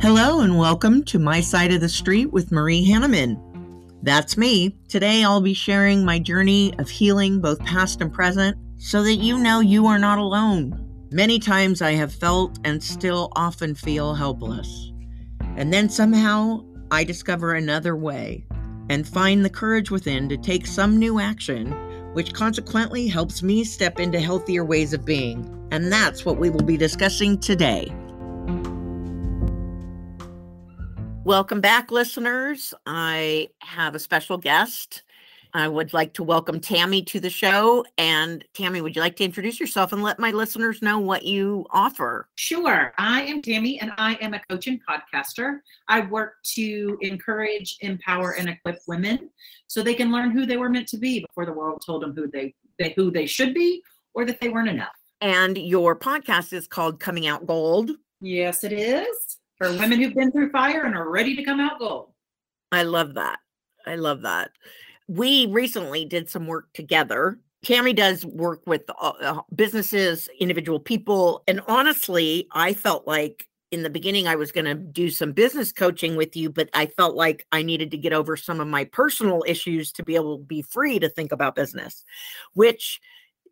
Hello, and welcome to My Side of the Street with Marie Hanneman. That's me. Today, I'll be sharing my journey of healing, both past and present, so that you know you are not alone. Many times I have felt and still often feel helpless. And then somehow I discover another way and find the courage within to take some new action, which consequently helps me step into healthier ways of being. And that's what we will be discussing today. Welcome back, listeners. I have a special guest. I would like to welcome Tammy to the show. And Tammy, would you like to introduce yourself and let my listeners know what you offer? Sure. I am Tammy and I am a coach and podcaster. I work to encourage, empower, and equip women so they can learn who they were meant to be before the world told them who they, they who they should be or that they weren't enough. And your podcast is called Coming Out Gold. Yes, it is for women who've been through fire and are ready to come out gold. I love that. I love that. We recently did some work together. Tammy does work with uh, uh, businesses, individual people. And honestly, I felt like in the beginning I was going to do some business coaching with you, but I felt like I needed to get over some of my personal issues to be able to be free to think about business, which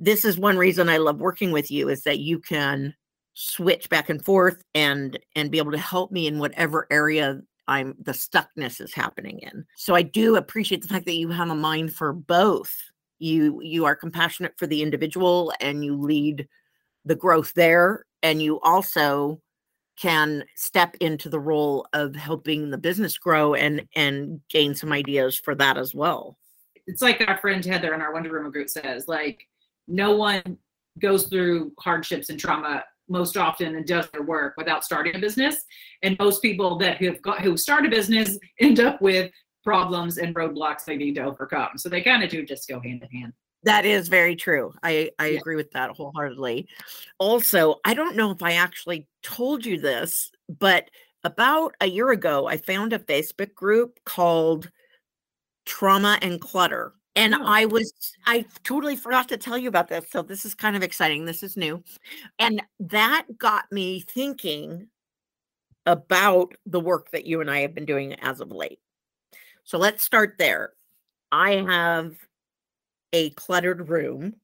this is one reason I love working with you is that you can switch back and forth and and be able to help me in whatever area I'm the stuckness is happening in. So I do appreciate the fact that you have a mind for both. You you are compassionate for the individual and you lead the growth there and you also can step into the role of helping the business grow and and gain some ideas for that as well. It's like our friend Heather in our Wonder Woman group says, like no one goes through hardships and trauma most often and does their work without starting a business. And most people that have got who start a business end up with problems and roadblocks they need to overcome. So they kind of do just go hand in hand. That is very true. I, I yeah. agree with that wholeheartedly. Also, I don't know if I actually told you this, but about a year ago, I found a Facebook group called Trauma and Clutter. And oh. I was, I totally forgot to tell you about this. So this is kind of exciting. This is new. And that got me thinking about the work that you and I have been doing as of late. So let's start there. I have a cluttered room.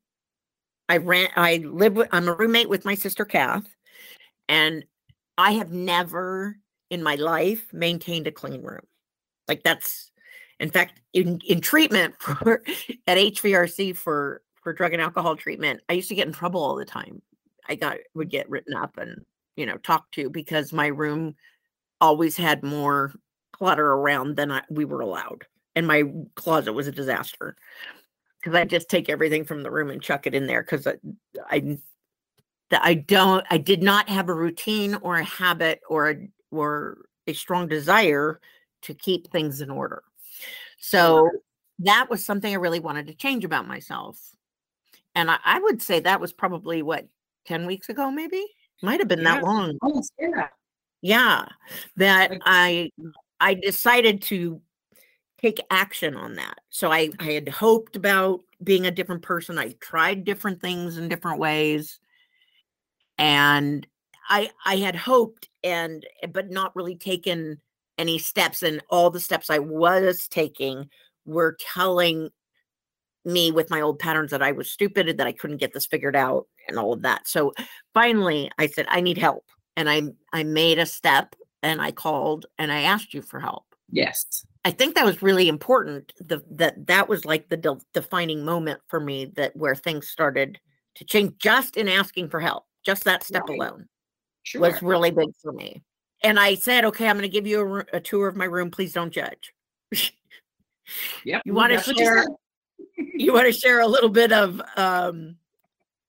I rent, I live with, I'm a roommate with my sister Kath, and I have never in my life maintained a clean room. Like that's in fact, in, in treatment for at HVRC for for drug and alcohol treatment, I used to get in trouble all the time. I got would get written up and you know talked to because my room always had more clutter around than I, we were allowed, and my closet was a disaster because I just take everything from the room and chuck it in there because I, I I don't I did not have a routine or a habit or a, or a strong desire to keep things in order. So that was something I really wanted to change about myself. And I, I would say that was probably what, 10 weeks ago, maybe? Might have been yeah. that long. Oh, yeah. Yeah. That I I decided to take action on that. So I, I had hoped about being a different person. I tried different things in different ways. And I I had hoped and but not really taken any steps and all the steps I was taking were telling me with my old patterns that I was stupid and that I couldn't get this figured out and all of that. So finally I said I need help and I I made a step and I called and I asked you for help. Yes. I think that was really important the that that was like the de- defining moment for me that where things started to change just in asking for help. Just that step right. alone sure. was really big for me and I said, okay, I'm going to give you a, a, tour of my room. Please don't judge. yep. You want to share? you want to share a little bit of um,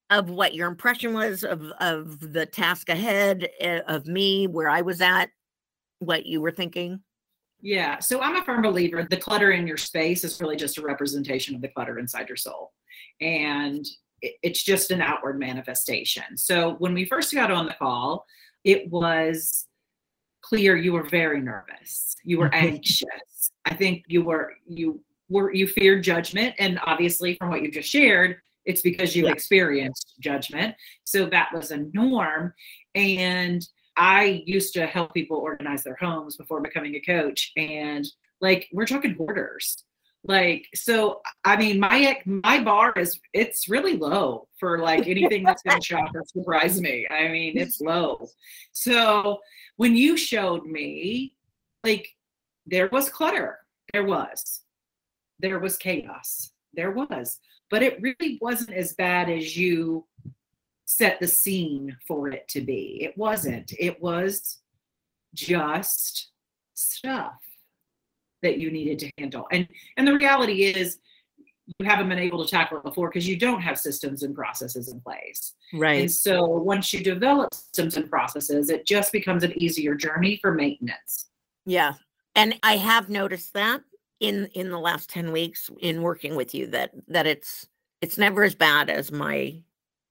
of what your impression was of of the task ahead eh, of me, where I was at, what you were thinking. Yeah. So I'm a firm believer the clutter in your space is really just a representation of the clutter inside your soul. And it's just an outward manifestation. So when we first got on the call, it was clear you were very nervous. You were mm-hmm. anxious. I think you were you were you feared judgment and obviously from what you've just shared it's because you yeah. experienced judgment. So that was a norm and I used to help people organize their homes before becoming a coach, and like we're talking hoarders. Like so, I mean, my my bar is it's really low for like anything that's going to shock or surprise me. I mean, it's low. So when you showed me, like there was clutter, there was, there was chaos, there was, but it really wasn't as bad as you set the scene for it to be. It wasn't. It was just stuff that you needed to handle. And and the reality is you haven't been able to tackle it before because you don't have systems and processes in place. Right. And so once you develop systems and processes, it just becomes an easier journey for maintenance. Yeah. And I have noticed that in in the last 10 weeks in working with you that that it's it's never as bad as my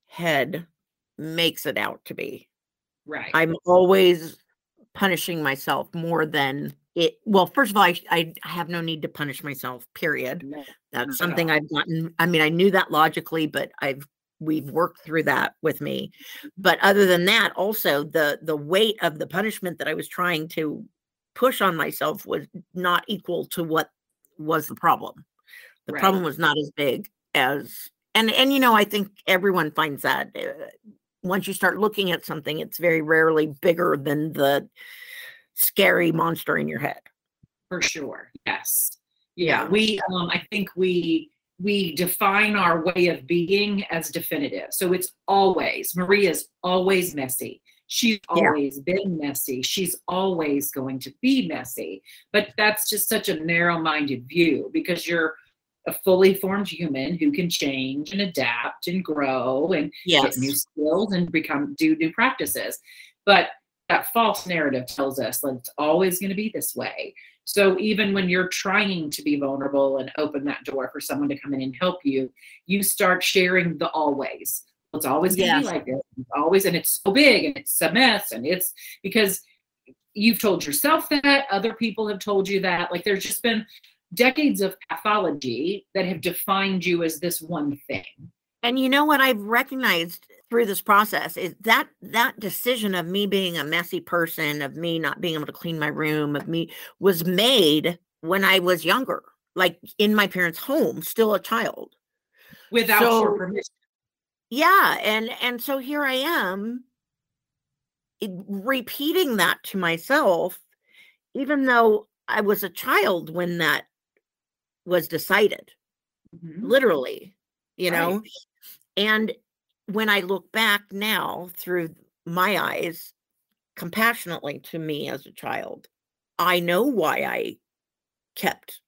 head makes it out to be. Right. I'm always punishing myself more than it well first of all I, I have no need to punish myself period No, that's not something i've gotten i mean i knew that logically but i've we've worked through that with me. But other than that also the the weight of the punishment that i was trying to push on myself was not equal to what was the problem. The Right. problem was not as big as and and you know i think everyone finds that uh, once you start looking at something it's very rarely bigger than the scary monster in your head. For sure yes yeah, Yeah. we um i think we we define our way of being as definitive. So it's always Marie's always messy. She's Yeah. always been messy. She's always going to be messy. But that's just such a narrow-minded view because you're a fully formed human who can change and adapt and grow and yes get new skills and become do new practices. But that false narrative tells us that it's always going to be this way so even when you're trying to be vulnerable and open that door for someone to come in and help you you start sharing the always it's always going to Yes. be like this it's always and it's so big and it's a mess and it's because you've told yourself that other people have told you that like there's just been decades of pathology that have defined you as this one thing And you know what I've recognized through this process is that that decision of me being a messy person, of me not being able to clean my room, of me was made when I was younger, like in my parents' home, still a child. without your permission Yeah, and and so here I am repeating that to myself even though I was a child when that was decided. Mhm. literally you Right. know and when i look back now through my eyes compassionately to me as a child i know why i kept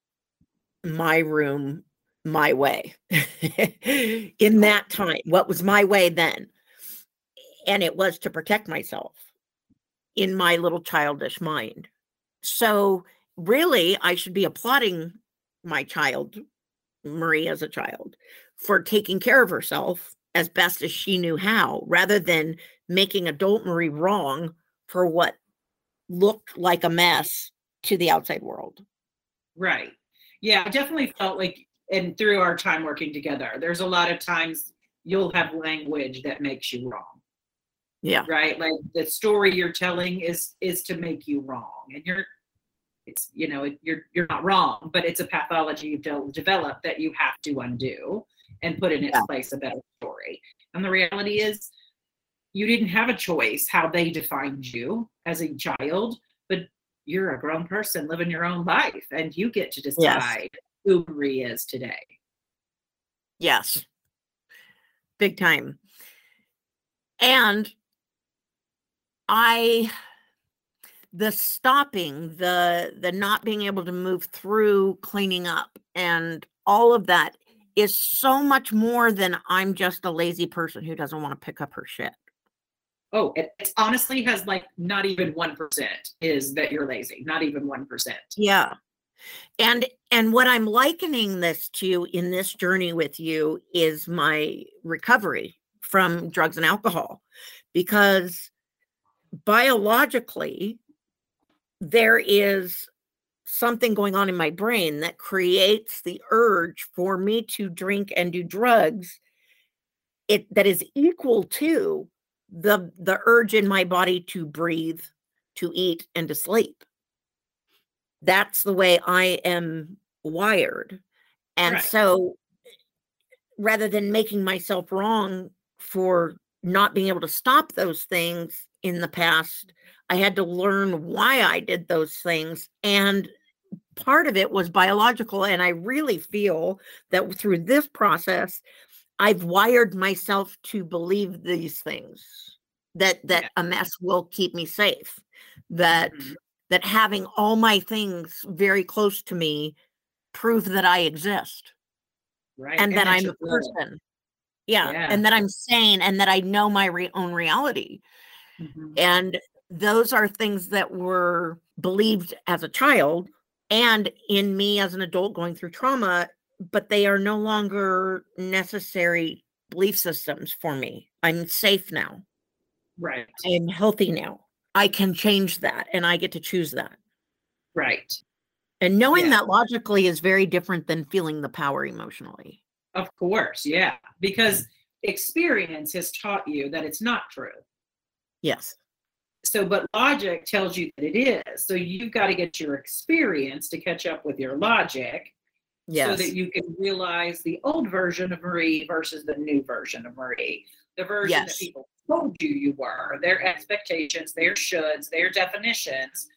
my room my way in oh. that time what was my way then. And it was to protect myself in my little childish mind. So really i should be applauding my child Marie as a child for taking care of herself as best as she knew how, rather than making adult Marie wrong for what looked like a mess to the outside world. Right. Yeah, I definitely felt like, and through our time working together, there's a lot of times you'll have language that makes you wrong, Yeah. right? Like the story you're telling is is to make you wrong, and you're, it's you know it, you're you're not wrong, but it's a pathology you've de- developed that you have to undo and put in its Yeah. place a better story. And the reality is, you didn't have a choice how they defined you as a child, but you're a grown person living your own life and you get to decide who Marie is today. Yes. Big time. And I the stopping, the the not being able to move through cleaning up and all of that is so much more than I'm just a lazy person who doesn't want to pick up her shit. Oh, it, it honestly has like not even 1% is that you're lazy, not even 1%. Yeah. And and what I'm likening this to in this journey with you is my recovery from drugs and alcohol because biologically there is something going on in my brain that creates the urge for me to drink and do drugs it that is equal to the the urge in my body to breathe, to eat, and to sleep. That's the way I am wired. And Right. so rather than making myself wrong for not being able to stop those things in the past, I had to learn why I did those things. And part of it was biological. And I really feel that through this process, I've wired myself to believe these things that that Yeah. a mess will keep me safe that Mhm. that having all my things very close to me prove that I exist Right. and, that I'm a person. Yeah, Yeah. and that I'm sane and that I know my re- own reality. Mhm. And those are things that were believed as a child and in me as an adult going through trauma, but they are no longer necessary belief systems for me. I'm safe now. Right. I'm healthy now. I can change that and I get to choose that. Right. And knowing Yeah. that logically is very different than feeling the power emotionally. Of course. Yeah. Because experience has taught you that it's not true. Yes. So, but logic tells you that it is. So you've got to get your experience to catch up with your logic Yes. so that you can realize the old version of Marie versus the new version of Marie. The version Yes. that people told you you were, their expectations, their shoulds, their definitions,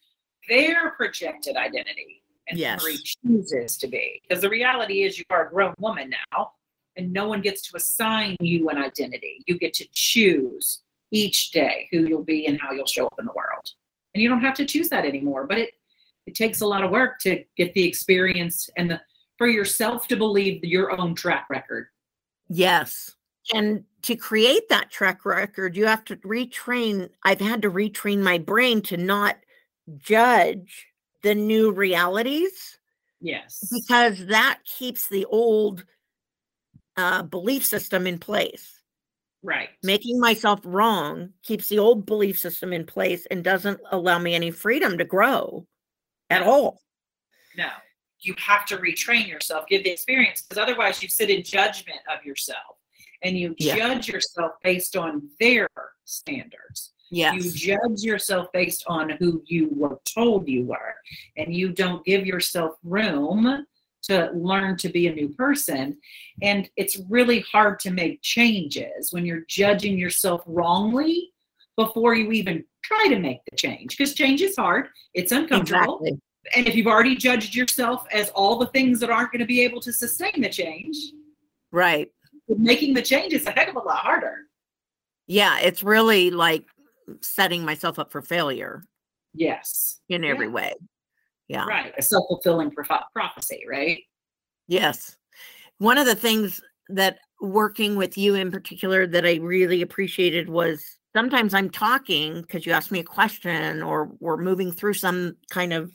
their projected identity. And Yes. Marie chooses to be. Because the reality is you are a grown woman now, and no one gets to assign you an identity. You get to choose each day who you'll be and how you'll show up in the world. And you don't have to choose that anymore, but it it takes a lot of work to get the experience and the for yourself to believe your own track record. Yes. And to create that track record, you have to retrain. I've had to retrain my brain to not judge the new realities Yes. because that keeps the old uh, belief system in place. Right. Making myself wrong keeps the old belief system in place and doesn't allow me any freedom to grow at No. all. No. You have to retrain yourself, give the experience, because otherwise you sit in judgment of yourself and you Yeah. judge yourself based on their standards. You judge yourself based on who you were told you were, and you don't give yourself room to learn to be a new person. And it's really hard to make changes when you're judging yourself wrongly before you even try to make the change because change is hard, it's uncomfortable. Exactly. And if you've already judged yourself as all the things that aren't going to be able to sustain the change, Right. making the change is a heck of a lot harder. Yeah. It's really like setting myself up for failure Yes. in every Yeah. way. Yeah. Right. A self fulfilling prophecy, right? Yes. One of the things that working with you in particular that I really appreciated was sometimes I'm talking because you asked me a question or we're moving through some kind of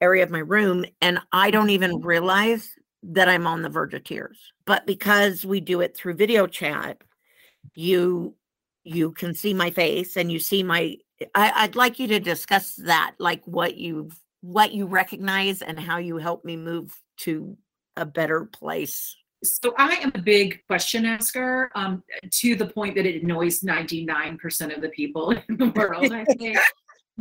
area of my room and I don't even mm-hmm. realize that I'm on the verge of tears. But because we do it through video chat, you you can see my face and you see my I, I'd like you to discuss that, like what you what you recognize and how you help me move to a better place. So I am a big question asker um, to the point that it annoys 99% of the people in the world, I think.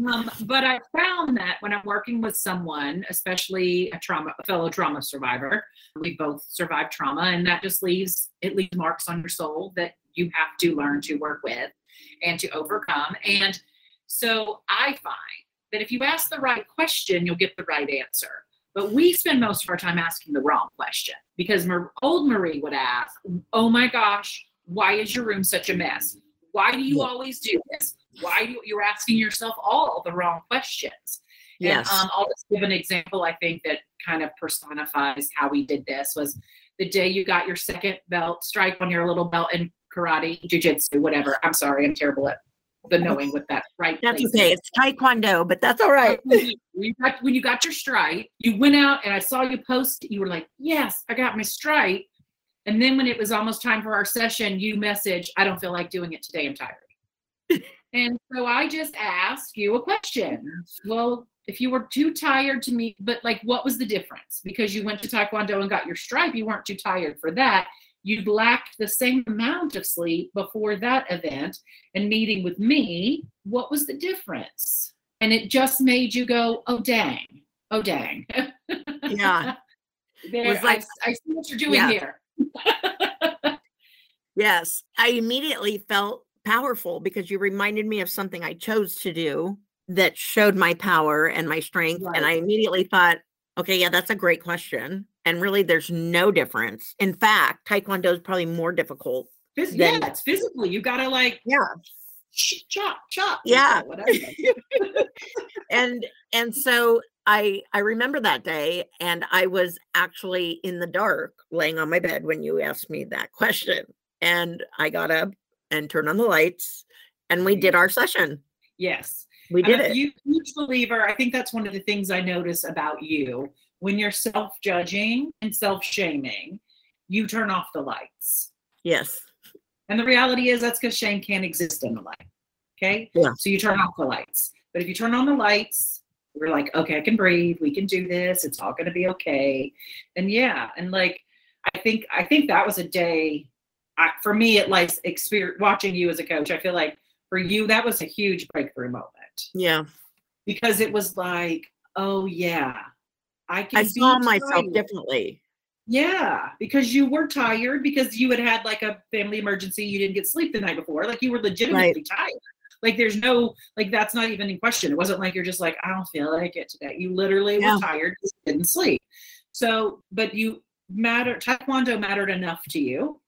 um, but I found that when I'm working with someone, especially a trauma, a fellow trauma survivor, we both survived trauma, and that just leaves it leaves marks on your soul that you have to learn to work with and to overcome. And so I find that if you ask the right question, you'll get the right answer. But we spend most of our time asking the wrong question because old Marie would ask, Oh my gosh, why is your room such a mess? Why do you Yeah. always do this? Why do you, you're asking yourself all the wrong questions? Yes. And um, I'll just give an example I think that kind of personifies how we did this was the day you got your second belt strike on your little belt in karate, jujitsu, whatever. I'm sorry, I'm terrible at the knowing with that right. that's okay. is. It's taekwondo, but that's all right. when you, when you got, when you got your stripe, you went out and I saw you post. You were like, "Yes, I got my stripe." And then when it was almost time for our session, you message, "I don't feel like doing it today. I'm tired." and so I just asked you a question. Well, if you were too tired to meet, but like, what was the difference? Because you went to Taekwondo and got your stripe, you weren't too tired for that. You'd lacked the same amount of sleep before that event and meeting with me. What was the difference? And it just made you go, oh, dang. Oh, dang. Yeah. there, was like- I, I see what you're doing Yeah. here. Yes. I immediately felt powerful because you reminded me of something I chose to do that showed my power and my strength. And I immediately thought, okay, yeah, that's a great question. And really, there's no difference. In fact, Taekwondo is probably more difficult. Phys- Then- yeah, it's physically. You gotta like Yeah. chop, chop. Yeah. And and so I I remember that day and I was actually in the dark laying on my bed when you asked me that question and I got up and turned on the lights and we did our session. yes. We I'm did a it. hu- huge believer. I think that's one of the things I notice about you. When you're self-judging and self-shaming, you turn off the lights. Yes. And the reality is that's because shame can't exist in the light. Okay. Yeah. So you turn off the lights. But if you turn on the lights, we're like, okay, I can breathe. We can do this. It's all going to be okay. And yeah. And like, I think, I think that was a day I, for me, it like experience watching you as a coach. I feel like for you, that was a huge breakthrough moment Yeah. because it was like, oh yeah, I can. I saw myself tired. differently. Yeah, because you were tired because you had had like a family emergency. You didn't get sleep the night before. Like you were legitimately tired. Like there's no like that's not even in question. It wasn't like you're just like I don't feel like it today. You literally were tired. because didn't sleep. So, but you matter. Taekwondo mattered enough to you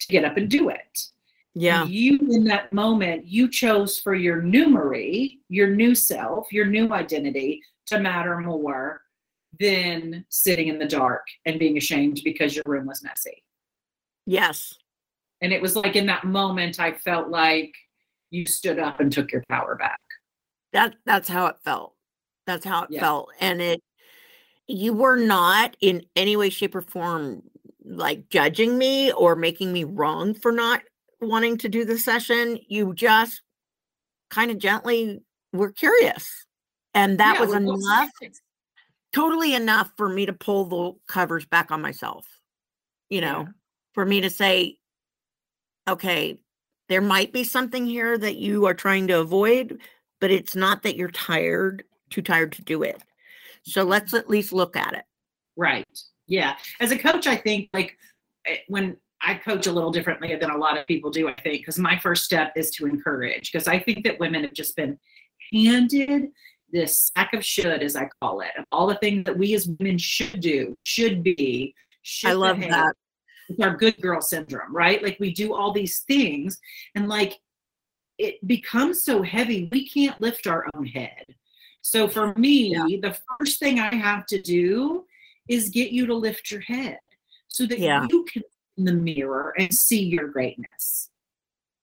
to get up and do it. Yeah. You in that moment, you chose for your new Marie, your new self, your new identity to matter more than sitting in the dark and being ashamed because your room was messy. Yes. And it was like in that moment, I felt like you stood up and took your power back. That that's how it felt. That's how it Yeah. felt. And it you were not in any way, shape, or form like judging me or making me wrong for not wanting to do the session. You just kind of gently were curious. And that Yeah, was well, what's the enough, difference? Totally enough for me to pull the covers back on myself. You know, Yeah. for me to say, okay, there might be something here that you are trying to avoid, but it's not that you're tired, too tired to do it. So let's at least look at it. Right. Yeah. As a coach, I think like eh, when I coach a little differently than a lot of people do, I think, because my first step is to encourage, because I think that women have just been handed this sack of should, as I call it, of all the things that we as women should do, should be, should I love behave. that. It's our good girl syndrome, right? Like we do all these things and like it becomes so heavy, we can't lift our own head. So for me, Yeah. the first thing I have to do is get you to lift your head so that Yeah. you can in the mirror and see your greatness.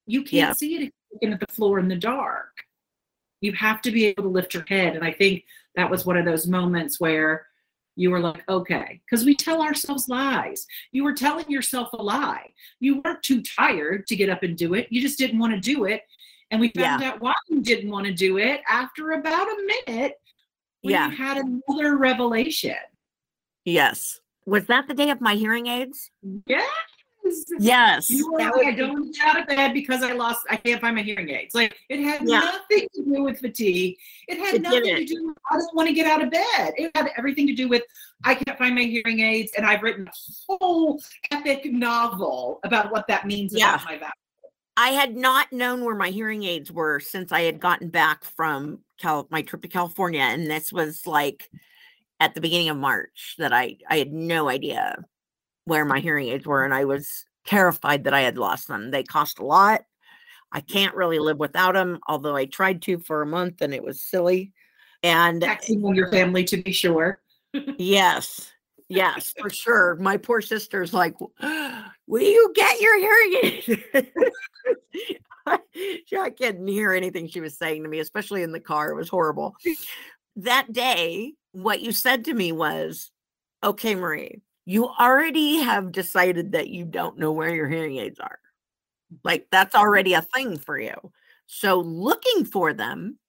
You can't Yeah. see it looking at the floor in the dark. You have to be able to lift your head. And I think that was one of those moments where you were like, okay, because we tell ourselves lies. You were telling yourself a lie. You weren't too tired to get up and do it. You just didn't want to do it. And we found out why you didn't want to do it after about a minute when Yeah. you had another revelation. Yes. Was that the day of my hearing aids? Yes. Yes. You were like, I don't want to get out of bed because I lost, I can't find my hearing aids. Like it had Yeah. nothing to do with fatigue. It had It nothing to didn't. do with I don't want to get out of bed. It had everything to do with I can't find my hearing aids. And I've written a whole epic novel about what that means Yeah. about my back. I had not known where my hearing aids were since I had gotten back from Cal- my trip to California, and this was like at the beginning of March that I I had no idea where my hearing aids were, and I was terrified that I had lost them. They cost a lot. I mm. can't really live without them, although I tried to for a month, and it was silly. And Texting on your family to be sure. Yes. Yes, for sure. My poor sister's like, "Will you get your hearing aid?" I couldn't hear anything she was saying to me, especially in the car. It was horrible. That day, what you said to me was, "Okay, Marie, you already have decided that you don't know where your hearing aids are. Like that's mm-hmm. already a thing for you. So looking for them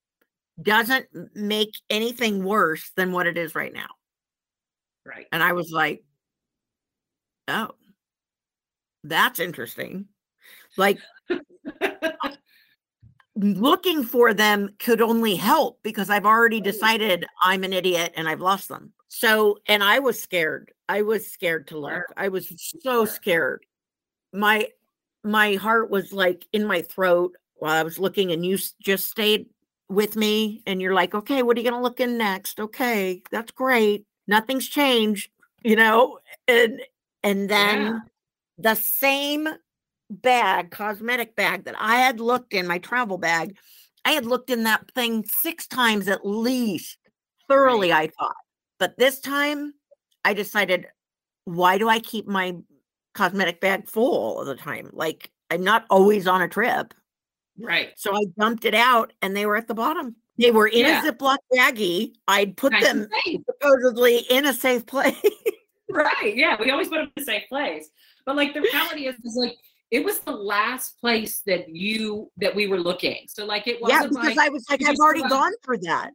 doesn't make anything worse than what it is right now." Right. And I was like, oh, That's interesting. Like looking for them could only help because I've already decided I'm an idiot and I've lost them. So, and I was scared. I was scared to look. I was so scared. My my heart was like in my throat while I was looking and you just stayed with me and you're like, "Okay, what are you going to look in next?" Okay, that's great. Nothing's changed, you know? And and then yeah. the same bag, cosmetic bag that I had looked in, my travel bag, I had looked in that thing six times at least, thoroughly, right. I thought. But this time I decided, why do I keep my cosmetic bag full all the time? Like I'm not always on a trip. Right. So I dumped it out and they were at the bottom. They were in yeah. a Ziploc baggie. I'd put nice them supposedly in a safe place. right. Yeah. We always put them in a safe place. But like the reality is, is like it was the last place that you that we were looking. So like it wasn't yeah, because like, I was like, I've already gone through that.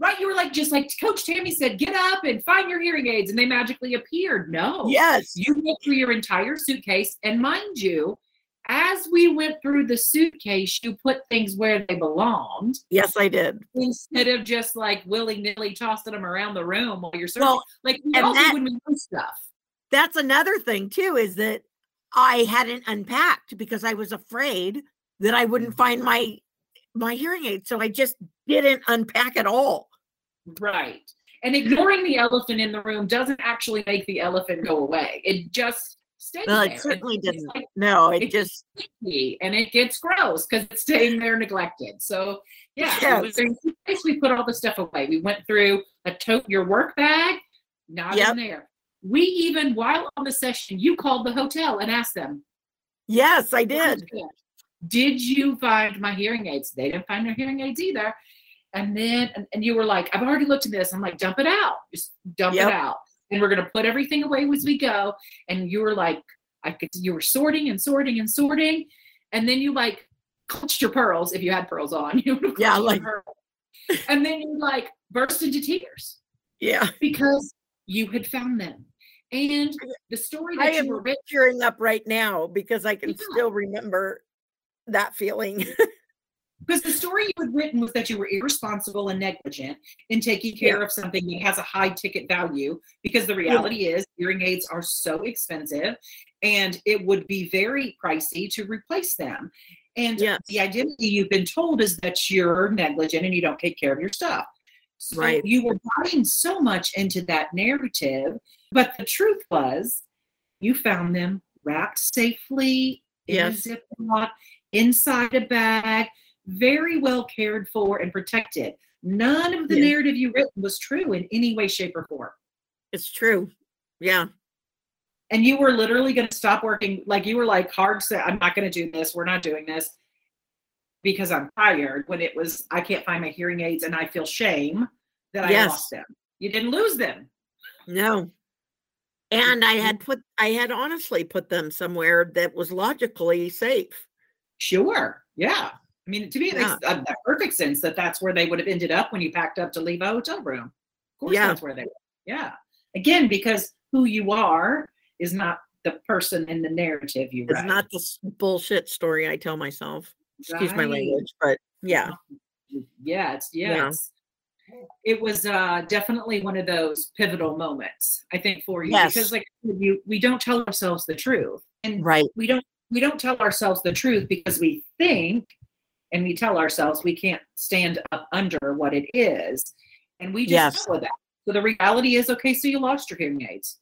Right. You were like, just like Coach Tammy said, get up and find your hearing aids, and they magically appeared. No. Yes. You went through your entire suitcase. And mind you, as we went through the suitcase, you put things where they belonged. Yes, I did. Instead of just like willy nilly tossing them around the room while you're searching. Well, like we all that, when we do stuff. That's another thing too, is that I hadn't unpacked because I was afraid that I wouldn't find my my hearing aid. So I just didn't unpack at all. Right. And ignoring the elephant in the room doesn't actually make the elephant go away. It just stays well, there. It certainly it, didn't. Like, no, it just and it gets gross because it's staying there neglected. So yeah, yes. was, we put all the stuff away. We went through a tote your work bag, not yep. in there. We even while on the session, you called the hotel and asked them. Yes, I did. Did you find my hearing aids? They didn't find their hearing aids either. And then, and, and you were like, I've already looked at this. I'm like, dump it out. Just dump yep. it out. And we're going to put everything away as we go. And you were like, I could, you were sorting and sorting and sorting. And then you like clutched your pearls if you had pearls on. You would have yeah, like, and then you like burst into tears. Yeah. Because you had found them. And the story that I am you were tearing up right now because I can yeah. still remember that feeling. because the story you had written was that you were irresponsible and negligent in taking care yeah. of something that has a high ticket value because the reality yeah. is hearing aids are so expensive and it would be very pricey to replace them and yes. the identity you've been told is that you're negligent and you don't take care of your stuff so right you were buying so much into that narrative but the truth was you found them wrapped safely in yes. a ziploc inside a bag very well cared for and protected. None of the yeah. narrative you written was true in any way, shape, or form. It's true. Yeah. And you were literally going to stop working. Like you were like hard set. I'm not going to do this. We're not doing this because I'm tired. When it was, I can't find my hearing aids and I feel shame that I yes. lost them. You didn't lose them. No. And I had put, I had honestly put them somewhere that was logically safe. Sure. Yeah. I mean, to me, it yeah. makes a, a, perfect sense that that's where they would have ended up when you packed up to leave a hotel room. Of course, yeah. that's where they were. Yeah. Again, because who you are is not the person in the narrative you It's not the bullshit story I tell myself. Excuse right. my language, but yeah. Yeah, it's yeah. It was uh, definitely one of those pivotal moments, I think, for you yes. because like you, we don't tell ourselves the truth, and right, we don't we don't tell ourselves the truth because we think and we tell ourselves we can't stand up under what it is. And we just yes. know that. So the reality is okay so you lost your hearing aids.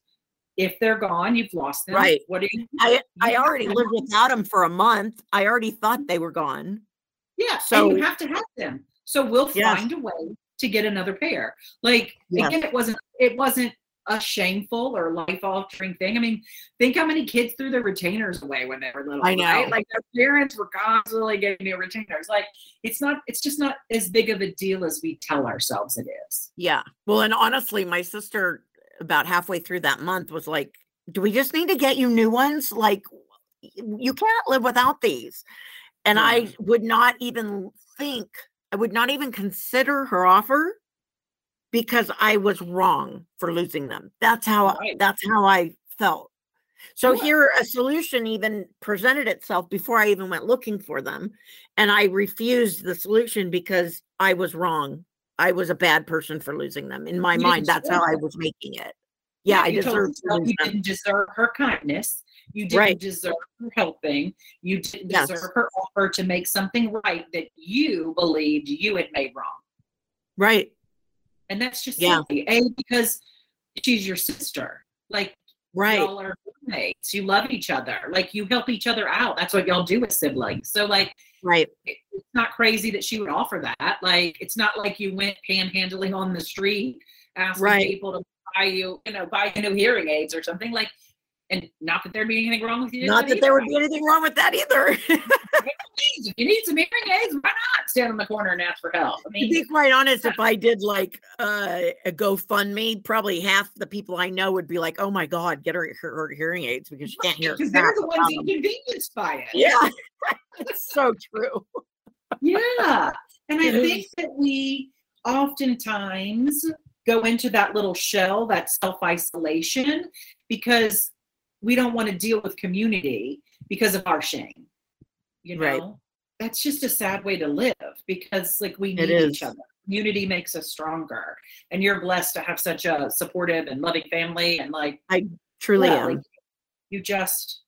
If they're gone you've lost them. Right. What do you do? i i already lived without them for a month. I already thought they were gone. Yeah so you have to have them. So we'll yes. find a way to get another pair. Like yes. again it wasn't it wasn't a shameful or life altering thing. I mean, think how many kids threw their retainers away when they were little. I know. Right? Like their parents were constantly getting new retainers. Like it's not, it's just not as big of a deal as we tell ourselves it is. Yeah. Well, and honestly, my sister about halfway through that month was like, do we just need to get you new ones? Like you can't live without these. And yeah. I would not even think, I would not even consider her offer because I was wrong for losing them. That's how right. that's how I felt. So Sure. here, a solution even presented itself before I even went looking for them. And I refused the solution because I was wrong. I was a bad person for losing them. In my You mind, that's how I was making it. Yeah, I you told deserve to you didn't deserve her kindness. You didn't Right. deserve her helping. You didn't Yes. deserve her offer to make something right that you believed you had made wrong. Right. And that's just Yeah. silly. A because she's your sister. Like Right. y'all are roommates. You love each other. Like you help each other out. That's what y'all do as siblings. So like Right. it- it's not crazy that she would offer that. Like it's not like you went panhandling on the street asking Right. people to buy you, you know, buy you new hearing aids or something. Like, and not that there'd be anything wrong with you. Not that there would be anything wrong with that either. If you need some hearing aids, why not stand in the corner and ask for help? I to mean, be quite honest, if I did like uh, a GoFundMe, probably half the people I know would be like, "Oh my God, get her her, her hearing aids because she can't hear." because they're the ones around them." inconvenienced by it. Yeah, it's so true. Yeah. And I think that we oftentimes go into that little shell, that self isolation, because we don't want to deal with community because of our shame. You know, Right. that's just a sad way to live because, like, we need each other. Community makes us stronger. And you're blessed to have such a supportive and loving family. And, like, I Truly yeah, am. like, you just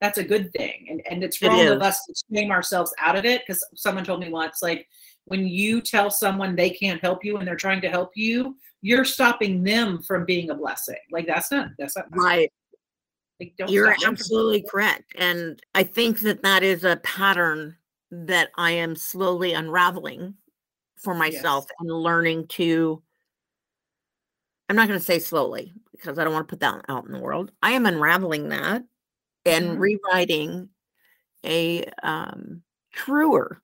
that's a good thing and and it's It wrong of us to shame ourselves out of it because someone told me once like when you tell someone they can't help you and they're trying to help you you're stopping them from being a blessing like that's not that's not Right. Like, don't You're stop them from- absolutely correct. And I think that that is a pattern that I am slowly unraveling for myself and learning to. I'm not going to say slowly because I don't want to put that out in the world. I am unraveling that and Mhm. rewriting a um, truer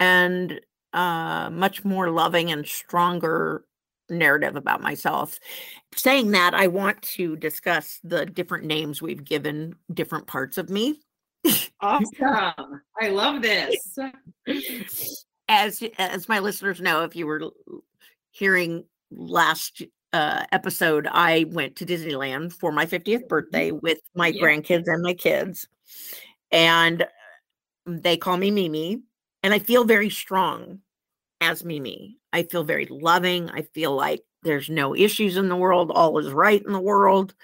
and uh, much more loving and stronger narrative about myself. Saying that, I want to discuss the different names we've given different parts of me. awesome i love this as as my listeners know, if you were hearing last uh, episode, I went to Disneyland for my 50th birthday with my Yeah. grandkids and my kids, and they call me Mimi, and I feel very strong as Mimi. I feel very loving. I feel like there's no issues in the world. All is right in the world.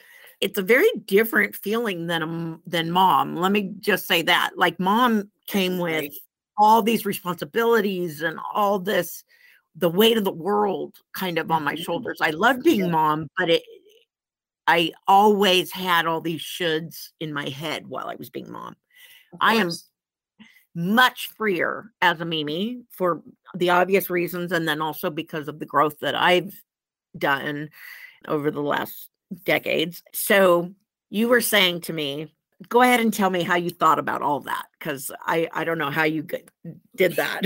It's a very different feeling than than mom. Let me just say that. Like mom came with all these responsibilities and all this the weight of the world kind of on my Mhm. shoulders. I love being mom, but it I always had all these shoulds in my head while I was being mom. I am. Much freer as a Mimi for the obvious reasons, and then also because of the growth that I've done over the last decades. So you were saying to me, go ahead and tell me how you thought about all that, because I I don't know how you did that.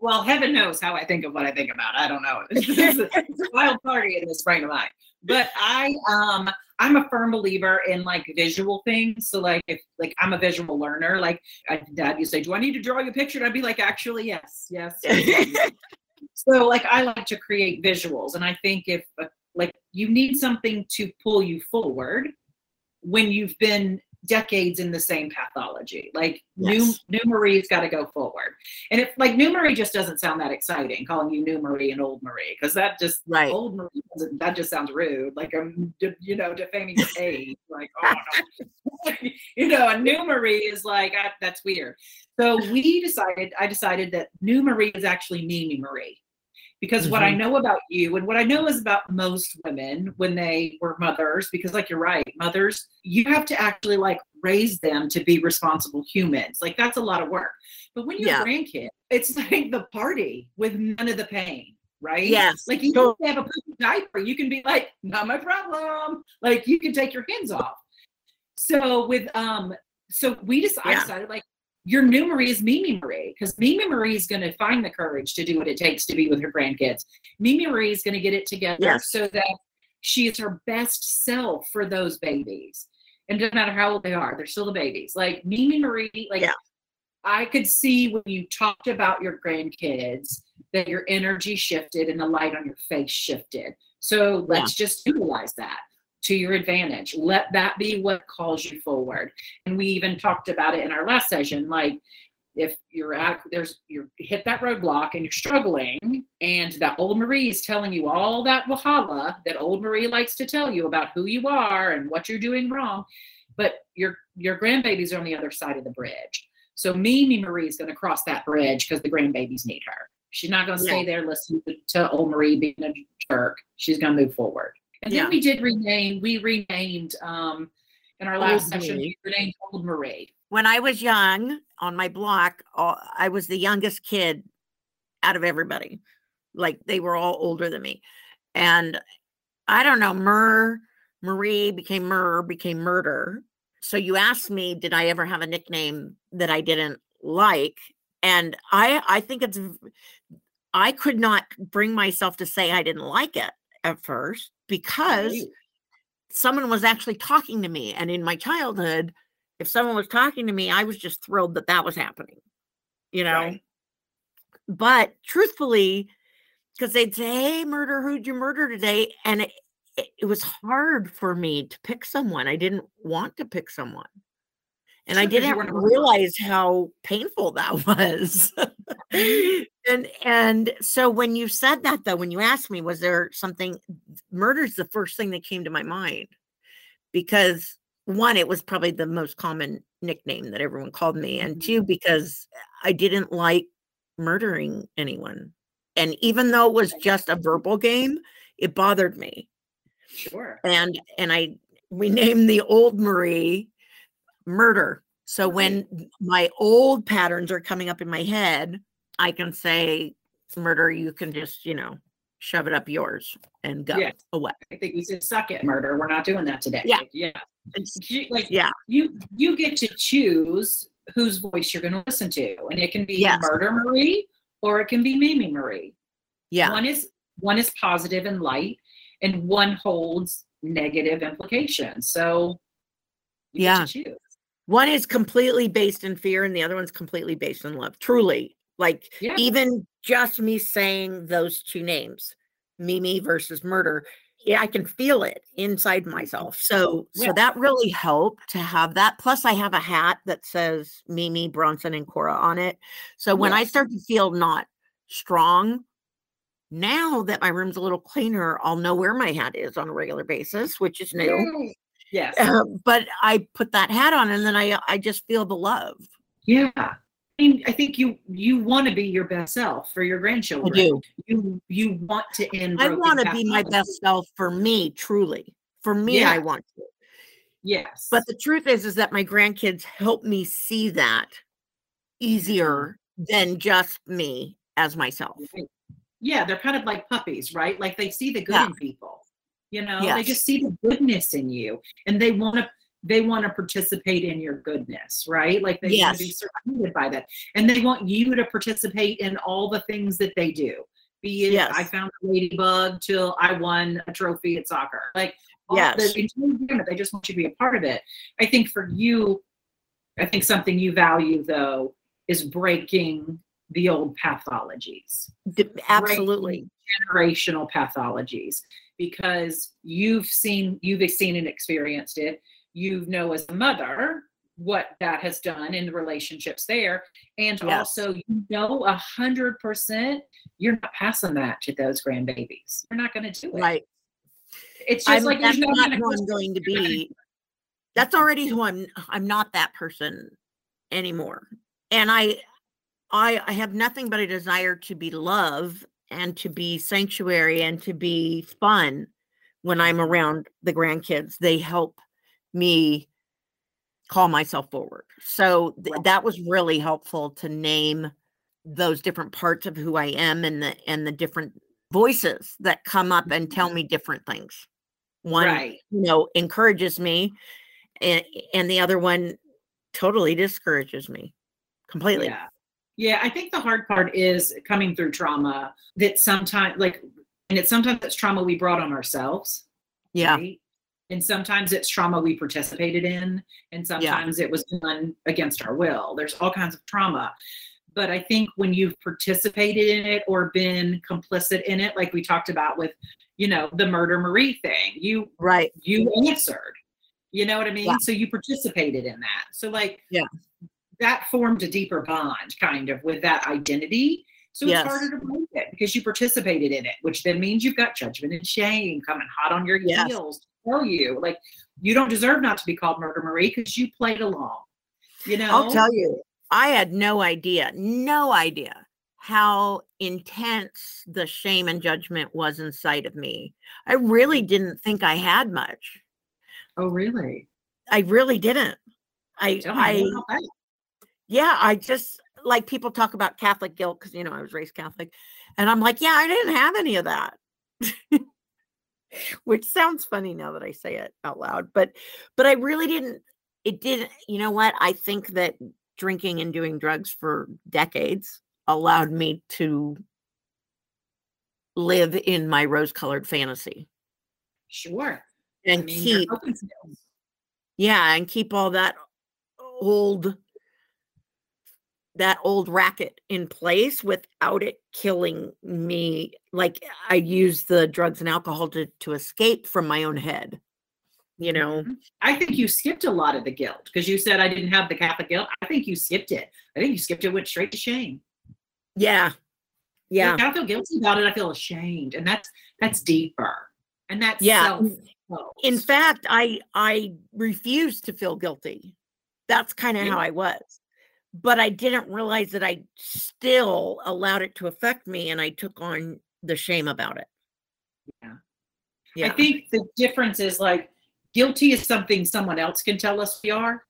well heaven knows how i think of what i think about i don't know it's, a, it's a wild party in this brain of mine but i um i'm a firm believer in like visual things so like if like i'm a visual learner like I, dad you say do i need to draw you a picture and i'd be like actually yes yes, yes, yes." so like i like to create visuals and i think if uh, like you need something to pull you forward when you've been decades in the same pathology. Like new Yes. new marie's got to go forward. And if like new marie just doesn't sound that exciting calling you new marie and old marie because that just right. old marie doesn't that just sounds rude like um, i'm you know defaming your age like oh no. You know a new marie is like I, that's weird. So we decided i decided that new marie is actually mimi marie because what I Mhm. know about you and what I know is about most women when they were mothers, because like you're right, mothers, you have to actually like raise them to be responsible humans. Like that's a lot of work. But when you're Yeah. a grandkid, it's like the party with none of the pain, right? Yes, Like you don't have a diaper, you can be like, not my problem. Like you can take your hands off. So with um, so we just I decided like your new Marie is Mimi Marie because Mimi Marie is going to find the courage to do what it takes to be with her grandkids. Mimi Marie is going to get it together Yes. so that she is her best self for those babies. And doesn't matter how old they are, they're still the babies. Like Mimi Marie, like Yeah. I could see when you talked about your grandkids that your energy shifted and the light on your face shifted. So let's just utilize that to your advantage. Let that be what calls you forward. And we even talked about it in our last session. Like if you're at there's you hit that roadblock and you're struggling, and that old Marie is telling you all that wahala that old Marie likes to tell you about who you are and what you're doing wrong, but your your grandbabies are on the other side of the bridge. So Mimi Marie is going to cross that bridge because the grandbabies need her. She's not going to stay there listening to, to old Marie being a jerk. She's going to move forward. And yeah. then we did rename, we renamed um in our last old session, we renamed Old Marie. When I was young on my block, I was the youngest kid out of everybody. Like they were all older than me. And I don't know, Mur, Marie became Mur, became murder. So you asked me, did I ever have a nickname that I didn't like? And I I think it's I could not bring myself to say I didn't like it at first because right. someone was actually talking to me. And in my childhood, if someone was talking to me, I was just thrilled that that was happening, you know. Right. But truthfully, because they'd say, Hey, murder, who'd you murder today? And it, it, it, was hard for me to pick someone. I didn't want to pick someone. And I didn't realize how painful that was. And and so when you said that though, when you asked me, was there something murder's the first thing that came to my mind? Because one, it was probably the most common nickname that everyone called me, and two, mm-hmm. because I didn't like murdering anyone. And even though it was just a verbal game, it bothered me. Sure. And and I we named the old Marie murder. So when my old patterns are coming up in my head, I can say murder, you can just, you know, shove it up yours and go yeah. away. I think we said suck it, murder. We're not doing that today. Yeah. Like, yeah. like yeah. You you get to choose whose voice you're gonna listen to. And it can be yes. murder Marie or it can be Mimi Marie. Yeah. One is one is positive and light and one holds negative implications. So yeah. One is completely based in fear and the other one's completely based in love. Truly. Like yeah. even just me saying those two names, Mimi versus murder, yeah, I can feel it inside myself. So yeah. so that really helped to have that. Plus I have a hat that says Mimi, Bronson, and Cora on it. So when yes. I start to feel not strong, now that my room's a little cleaner, I'll know where my hat is on a regular basis, which is new. Yes. Uh, but I put that hat on and then I I just feel the love. Yeah. I mean, I think you you want to be your best self for your grandchildren. I do. You you want to end. I want to be my best self for me, truly. For me, yeah. I want to. Yes. But the truth is, is that my grandkids help me see that easier than just me as myself. Yeah, they're kind of like puppies, right? Like they see the good yeah. in people. You know, yes. they just see the goodness in you and they want to they want to participate in your goodness, right? Like they yes. want to be surrounded by that. And they want you to participate in all the things that they do. Be it yes. I found a ladybug till I won a trophy at soccer. Like yes. The, they just want you to be a part of it. I think for you, I think something you value though is breaking the old pathologies. Absolutely. Generational pathologies because you've seen you've seen and experienced it. You know as a mother what that has done in the relationships there. And yes. also you know a hundred percent you're not passing that to those grandbabies. You're not going to do it. Right. It's just I'm, like that's no not who i'm going to be. That's already who i'm i'm not that person anymore. And i i i have nothing but a desire to be love and to be sanctuary and to be fun when I'm around the grandkids. They help me call myself forward. So th- that was really helpful to name those different parts of who I am and the and the different voices that come up and tell mm-hmm. me different things. One right. you know encourages me and and the other one totally discourages me completely. Yeah. Yeah, I think the hard part is coming through trauma that sometimes like and it's sometimes it's trauma we brought on ourselves. Yeah. Right? And sometimes it's trauma we participated in, and sometimes yeah. it was done against our will. There's all kinds of trauma. but I think when you've participated in it or been complicit in it, like we talked about with, you know, the murder Marie thing, you right, you answered. You know what I mean? Yeah. So you participated in that. So like yeah, that formed a deeper bond kind of with that identity. So yes. it's harder to break it because you participated in it, which then means you've got judgment and shame coming hot on your yes. heels to tell you like you don't deserve not to be called Murder Marie because you played along. You know, I'll tell you, I had no idea, no idea how intense the shame and judgment was inside of me. I really didn't think I had much. Oh, really? I really didn't. I, I, yeah, I just like people talk about Catholic guilt because you know I was raised Catholic, and I'm like, yeah, I didn't have any of that. Which sounds funny now that I say it out loud, but but I really didn't. It didn't. You know what? I think that drinking and doing drugs for decades allowed me to live in my rose-colored fantasy. Sure. And I mean, keep yeah, and keep all that old that old racket in place without it killing me like i use the drugs and alcohol to to escape from my own head you know? Mm-hmm. i think you skipped a lot of the guilt because you said i didn't have the catholic guilt. I think you skipped it. I think you skipped it went straight to shame. Yeah. Yeah. I feel guilty about it i feel ashamed and that's that's deeper and that's yeah in fact i i refuse to feel guilty. That's kind of yeah. how i was but I didn't realize that I still allowed it to affect me and I took on the shame about it. Yeah. yeah. I think the difference is like guilty is something someone else can tell us we are.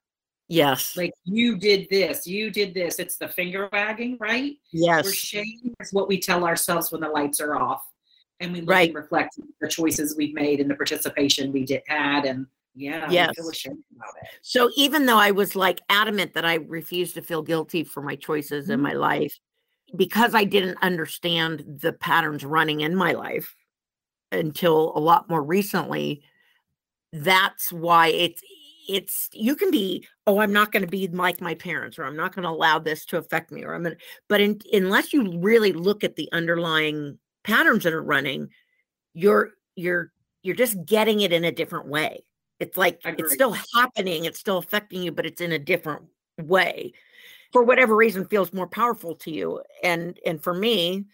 Yes. Like you did this, you did this. It's the finger wagging, right? Yes. Where shame is what we tell ourselves when the lights are off and we look right. and reflect the choices we've made and the participation we did had and yeah. Yes. So even though I was like adamant that I refused to feel guilty for my choices mm-hmm. in my life, because I didn't understand the patterns running in my life until a lot more recently, that's why it's it's you can be oh i'm not going to be like my parents or i'm not going to allow this to affect me or i'm going to but in, unless you really look at the underlying patterns that are running you're you're you're just getting it in a different way it's like it's still happening, it's still affecting you, but it's in a different way. For whatever reason feels more powerful to you. And and for me,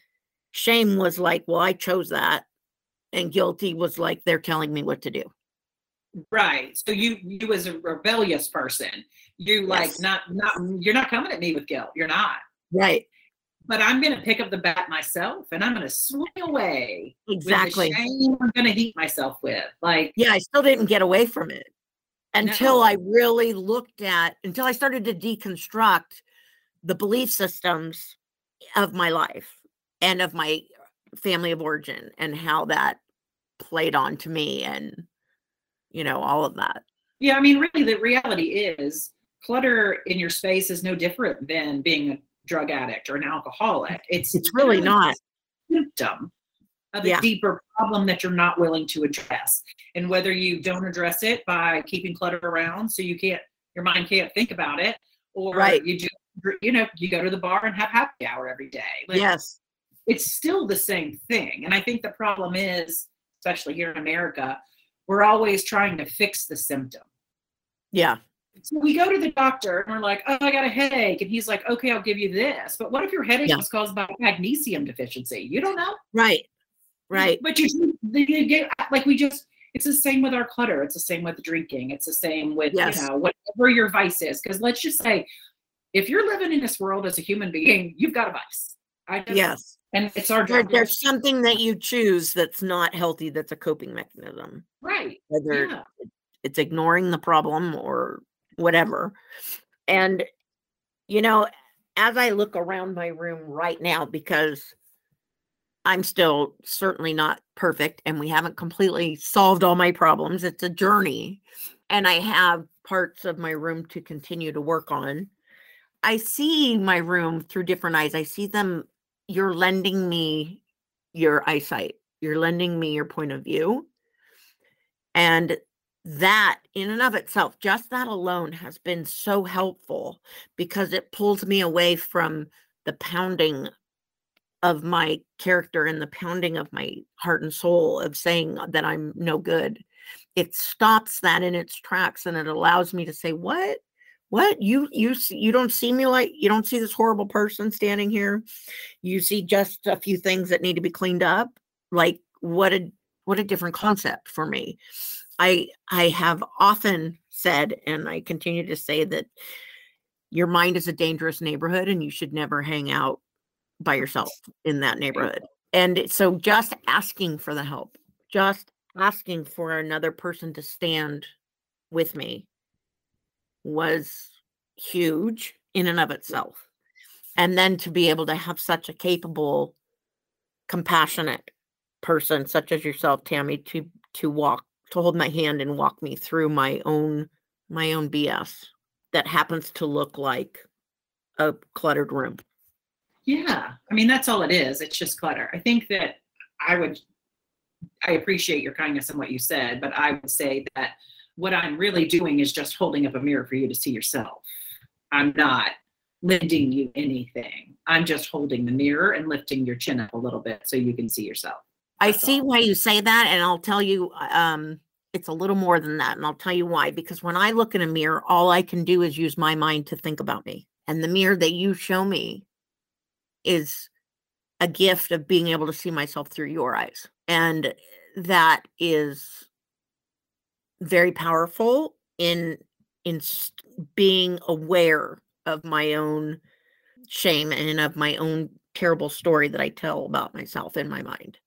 shame was like, well, I chose that. And guilty was like they're telling me what to do. Right. So you you as a rebellious person, you yes. like not not you're not coming at me with guilt. You're not. Right but I'm going to pick up the bat myself and I'm going to swing away. Exactly. Shame I'm going to heat myself with. Like, yeah, I still didn't get away from it until no. I really looked at, until I started to deconstruct the belief systems of my life and of my family of origin and how that played on to me and, you know, all of that. Yeah. I mean, really, the reality is clutter in your space is no different than being a drug addict or an alcoholic. It's it's really not symptom of yeah. a deeper problem that you're not willing to address. And whether you don't address it by keeping clutter around so you can't your mind can't think about it, or right. you just you know, you go to the bar and have happy hour every day. Like, yes. It's still the same thing. And I think the problem is, especially here in America, we're always trying to fix the symptom. Yeah. So we go to the doctor and we're like, oh, I got a headache. And he's like, okay, I'll give you this. But what if your headache yeah. was caused by magnesium deficiency? You don't know. Right. Right. But you, you get like we just it's the same with our clutter. It's the same with drinking. It's the same with yes. you know whatever your vice is. Because let's just say, if you're living in this world as a human being, you've got a vice. I just, yes, and it's our job. There's something that you choose that's not healthy. That's a coping mechanism. Right. Whether yeah. it's ignoring the problem or whatever. And, you know, as I look around my room right now, because I'm still certainly not perfect and we haven't completely solved all my problems, it's a journey. And I have parts of my room to continue to work on. I see my room through different eyes. I see them, you're lending me your eyesight, you're lending me your point of view. And that in and of itself, just that alone has been so helpful because it pulls me away from the pounding of my character and the pounding of my heart and soul of saying that I'm no good. It stops that in its tracks and it allows me to say, "What? What? You you you don't see me like you don't see this horrible person standing here. You see just a few things that need to be cleaned up. Like what a what a different concept for me." I I have often said and I continue to say that your mind is a dangerous neighborhood and you should never hang out by yourself in that neighborhood. And so just asking for the help, just asking for another person to stand with me was huge in and of itself. And then to be able to have such a capable, compassionate person such as yourself, Tammy, to to walk, to hold my hand and walk me through my own my own BS that happens to look like a cluttered room. Yeah. I mean, that's all it is. It's just clutter. I think that I would, I appreciate your kindness and what you said, but I would say that what I'm really doing is just holding up a mirror for you to see yourself. I'm not lending you anything. I'm just holding the mirror and lifting your chin up a little bit so you can see yourself. That's I see all. why you say that. And I'll tell you, um, it's a little more than that. And I'll tell you why. Because when I look in a mirror, all I can do is use my mind to think about me. And the mirror that you show me is a gift of being able to see myself through your eyes. And that is very powerful in in being aware of my own shame and of my own terrible story that I tell about myself in my mind.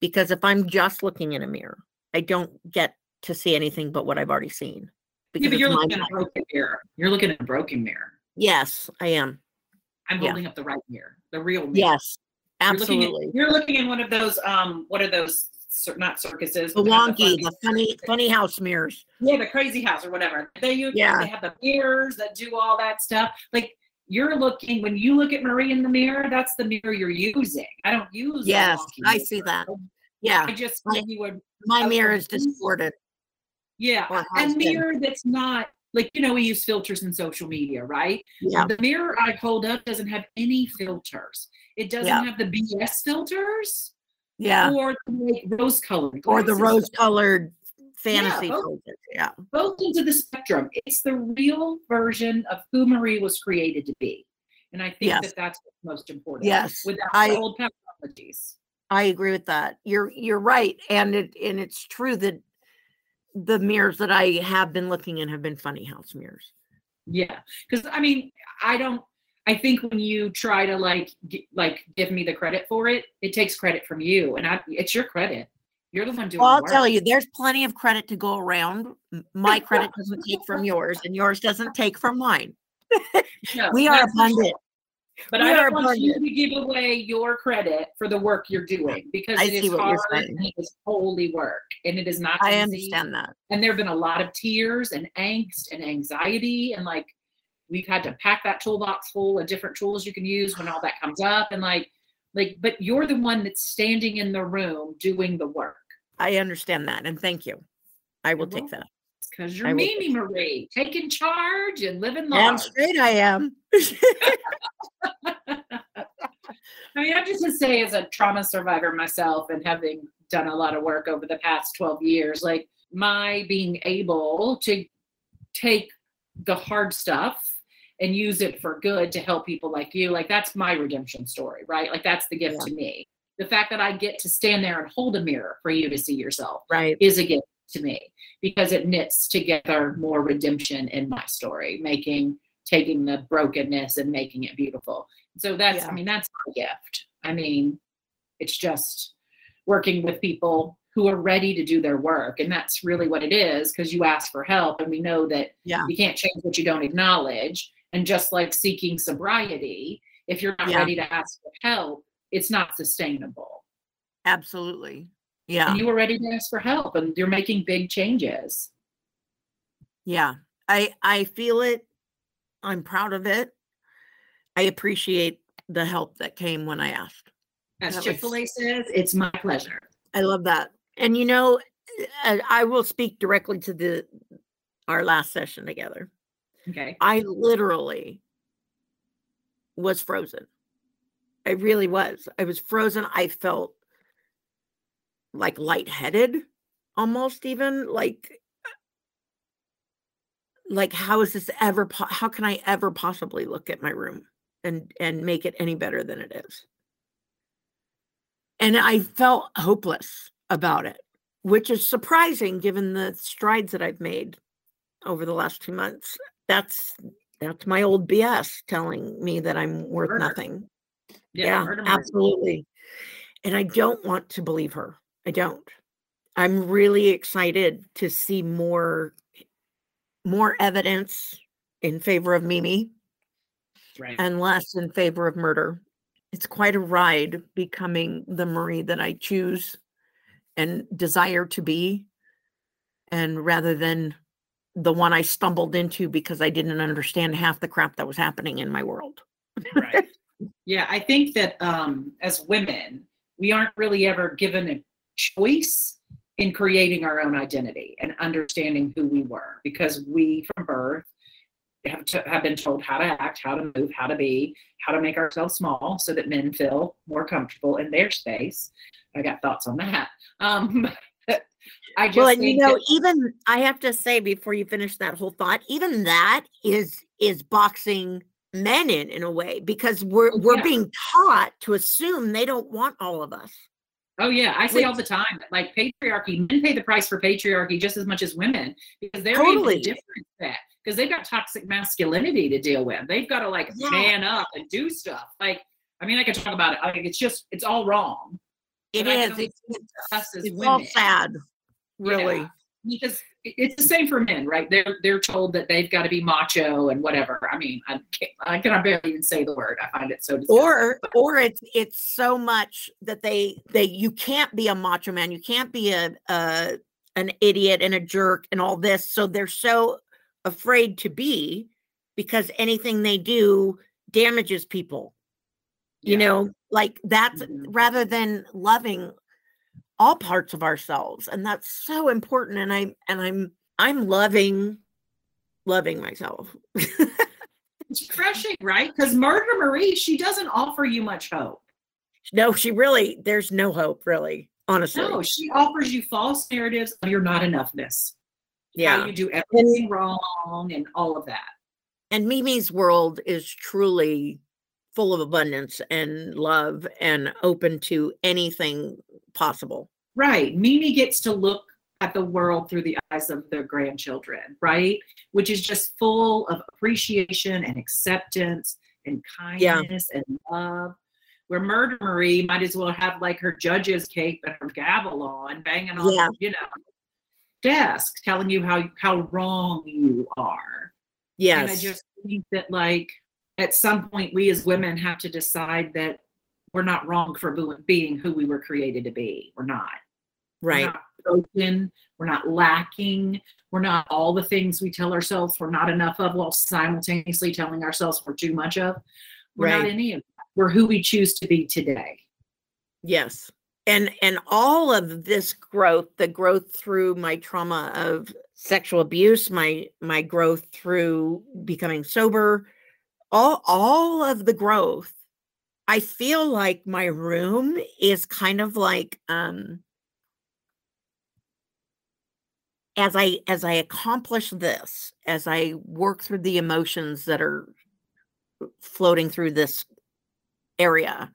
Because if I'm just looking in a mirror, I don't get to see anything but what I've already seen. Yeah, but you're looking at a broken mirror. You're looking at a broken mirror. Yes, I am. I'm holding yeah. up the right mirror, the real mirror. Yes, absolutely. You're looking, at, you're looking in one of those, um, what are those? Not circuses. The wonky, the, the funny, funny house mirrors. Yeah, the crazy house or whatever. They use, yeah. they have the mirrors that do all that stuff. Like you're looking when you look at Marie in the mirror, that's the mirror you're using. I don't use. Yes, I see that. Yeah, I just my, you would. My mirror is distorted. Yeah, and mirror that's not like you know we use filters in social media right yeah the mirror i hold up doesn't have any filters it doesn't yeah. have the bs filters yeah or like rose colored or the rose colored fantasy yeah, both, yeah both into the spectrum it's the real version of who marie was created to be and i think yes. that that's most important yes without I, old pathologies i agree with that you're you're right and it and it's true that the mirrors that I have been looking in have been funny house mirrors. Yeah, because I mean, I don't. I think when you try to like like give me the credit for it, it takes credit from you, and I it's your credit. You're the one doing. Well, I'll work. tell you, there's plenty of credit to go around. My credit doesn't take from yours, and yours doesn't take from mine. No, we are abundant. But we I don't want you to give away your credit for the work you're doing because I it is hard and it is holy work and it is not. I understand that. And there have been a lot of tears and angst and anxiety and like we've had to pack that toolbox full of different tools you can use when all that comes up and like like but you're the one that's standing in the room doing the work. I understand that and thank you. I will take that. Because you're Mimi Marie, taking charge and living large. Damn straight I am. I mean, I just to say, as a trauma survivor myself, and having done a lot of work over the past 12 years, like my being able to take the hard stuff and use it for good to help people like you, like that's my redemption story, right? Like that's the gift yeah. to me. The fact that I get to stand there and hold a mirror for you to see yourself, right, is a gift to me because it knits together more redemption in my story, making taking the brokenness and making it beautiful. So that's, yeah. I mean, that's a gift. I mean, it's just working with people who are ready to do their work. And that's really what it is because you ask for help. And we know that yeah. you can't change what you don't acknowledge. And just like seeking sobriety, if you're not yeah. ready to ask for help, it's not sustainable. Absolutely. Yeah. And you were ready to ask for help and you're making big changes. Yeah. I I feel it. I'm proud of it. I appreciate the help that came when I asked. As Chick-fil-A says, it's my pleasure. I love that. And you know, I will speak directly to the our last session together. Okay. I literally was frozen I really was. I was frozen. I felt like lightheaded almost even like like how is this ever po- how can i ever possibly look at my room and and make it any better than it is and i felt hopeless about it which is surprising given the strides that i've made over the last two months that's that's my old bs telling me that i'm worth murder. nothing yeah, yeah absolutely and i don't want to believe her i don't i'm really excited to see more more evidence in favor of Mimi right. and less in favor of murder. It's quite a ride becoming the Marie that I choose and desire to be, and rather than the one I stumbled into because I didn't understand half the crap that was happening in my world. right. Yeah, I think that um, as women, we aren't really ever given a choice in creating our own identity and understanding who we were because we from birth have, to, have been told how to act, how to move, how to be, how to make ourselves small so that men feel more comfortable in their space. I got thoughts on that. Um, I just well, and you know, that- even I have to say before you finish that whole thought, even that is is boxing men in in a way because we're oh, we're yeah. being taught to assume they don't want all of us. Oh yeah, I say all the time, like patriarchy, men pay the price for patriarchy just as much as women because they're totally different that because they've got toxic masculinity to deal with. They've got to like yeah. man up and do stuff. Like, I mean, I could talk about it. I mean, it's just it's all wrong. It is. It's, it's, it's all sad, really. Yeah because it's the same for men, right? They're they're told that they've got to be macho and whatever. I mean, I can't, I cannot barely even say the word. I find it so. Disgusting. Or or it's it's so much that they they you can't be a macho man. You can't be a a an idiot and a jerk and all this. So they're so afraid to be because anything they do damages people. You yeah. know, like that's mm-hmm. rather than loving all parts of ourselves and that's so important and i and i'm i'm loving loving myself. It's crushing right? Because murder marie she doesn't offer you much hope. No she really there's no hope really honestly. no she offers you false narratives of your not enoughness yeah. you do everything and, wrong and all of that. And mimi's world is truly full of abundance and love and open to anything possible. Right. Mimi gets to look at the world through the eyes of their grandchildren, right? Which is just full of appreciation and acceptance and kindness yeah. and love. Where Murder Marie might as well have like her judge's cape and her gavel on, banging on, yeah. you know, desk, telling you how how wrong you are. Yes. And I just think that like at some point we as women have to decide that we're not wrong for being who we were created to be. We're not. Right. We're not broken. We're not lacking. We're not all the things we tell ourselves we're not enough of while simultaneously telling ourselves we're too much of. We're right. not any of that. We're who we choose to be today. Yes. And and all of this growth, the growth through my trauma of sexual abuse, my my growth through becoming sober, all all of the growth i feel like my room is kind of like um as i as i accomplish this as i work through the emotions that are floating through this area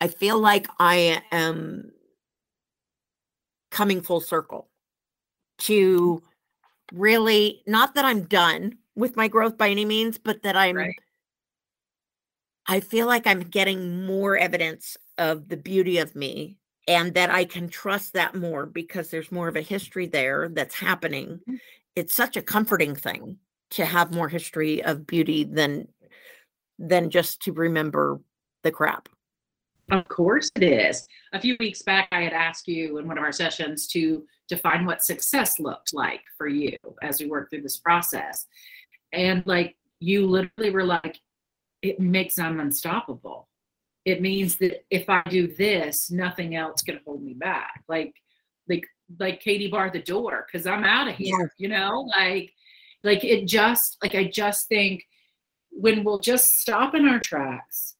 i feel like i am coming full circle to really not that i'm done with my growth by any means, but that I'm right. I feel like I'm getting more evidence of the beauty of me and that I can trust that more because there's more of a history there that's happening. Mm-hmm. It's such a comforting thing to have more history of beauty than than just to remember the crap. Of course it is. A few weeks back I had asked you in one of our sessions to define what success looked like for you as we work through this process and like you literally were like it makes them unstoppable it means that if i do this nothing else can hold me back like like like katie bar the door because i'm out of here yeah. you know like like it just like i just think when we'll just stop in our tracks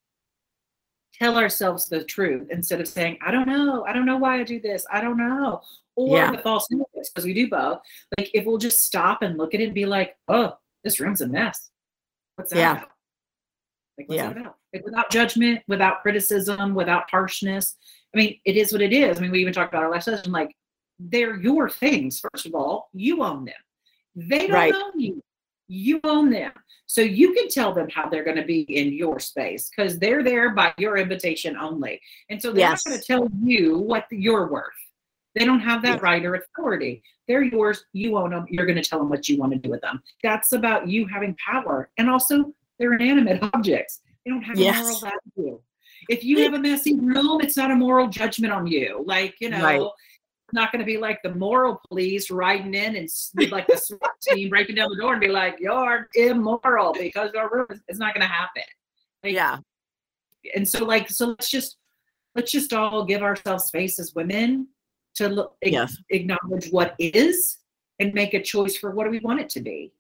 tell ourselves the truth instead of saying, I don't know, I don't know why I do this, I don't know. Or Yeah. the false negatives, because we do both. Like if we'll just stop and look at it and be like, oh, this room's a mess. What's that Yeah. about? Like what's Yeah. that about? Like without judgment, without criticism, without harshness. I mean, it is what it is. I mean, we even talked about our last session, like they're your things, first of all. You own them. They don't Right. own you. You own them. So you can tell them how they're going to be in your space because they're there by your invitation only. And so they're Yes. not going to tell you what you're worth. They don't have that right or authority. They're yours. You own them. You're going to tell them what you want to do with them. That's about you having power. And also, they're inanimate objects. They don't have a moral value. If you have a messy room, it's not a moral judgment on you. Like, you know, Right. it's not going to be like the moral police riding in and like the SWAT team breaking down the door and be like, you're immoral because your room is, it's not going to happen. Like, Yeah. and so like so let's just let's just all give ourselves space as women to look, Yes. acknowledge what is and make a choice for what do we want it to be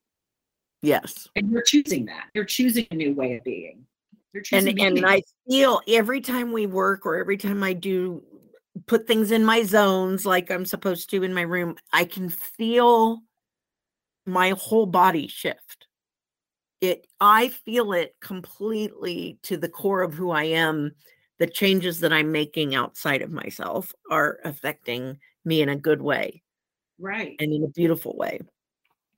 Yes. and you're choosing that you're choosing a new way of being you're choosing and and. I feel every time we work or every time I do put things in my zones like I'm supposed to in my room, I can feel my whole body shift. It I feel it completely to the core of who I am. The changes that I'm making outside of myself are affecting me in a good way right and in a beautiful way.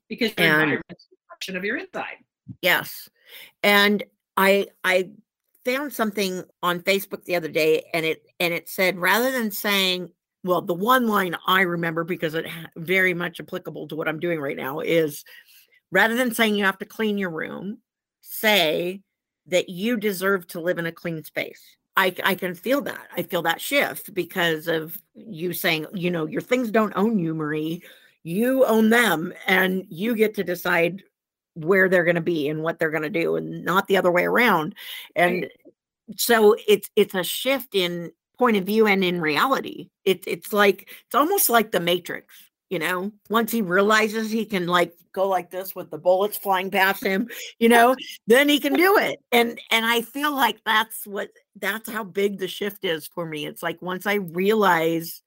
because your and- is a of your inside Yes. And I I found something on Facebook the other day and it and it said rather than saying well the one line I remember because it very much applicable to what I'm doing right now is rather than saying you have to clean your room say that you deserve to live in a clean space. I, I can feel that. I feel that shift because of you saying, you know, your things don't own you, Marie. You own them and you get to decide where they're going to be and what they're going to do and not the other way around and Right. so it's it's a shift in point of view and in reality it, it's like it's almost like the matrix you know once he realizes he can like go like this with the bullets flying past him you know then he can do it. And and i feel like that's what that's how big the shift is for me. It's like once i realize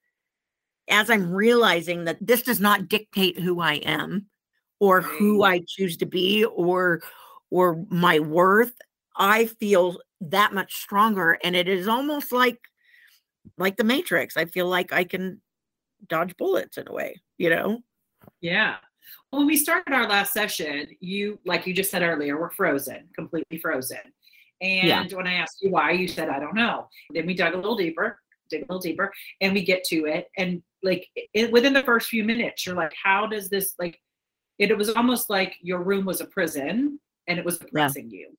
as i'm realizing that this does not dictate who i am or who I choose to be or or my worth, I feel that much stronger. And it is almost like like the matrix. I feel like I can dodge bullets in a way, you know? Yeah. Well, when we started our last session, you, like you just said earlier, we're frozen, completely frozen. And Yeah. when I asked you why, you said, I don't know. Then we dug a little deeper, dig a little deeper, and we get to it. And like it, within the first few minutes, you're like, how does this, like, it, was almost like your room was a prison and it was oppressing you.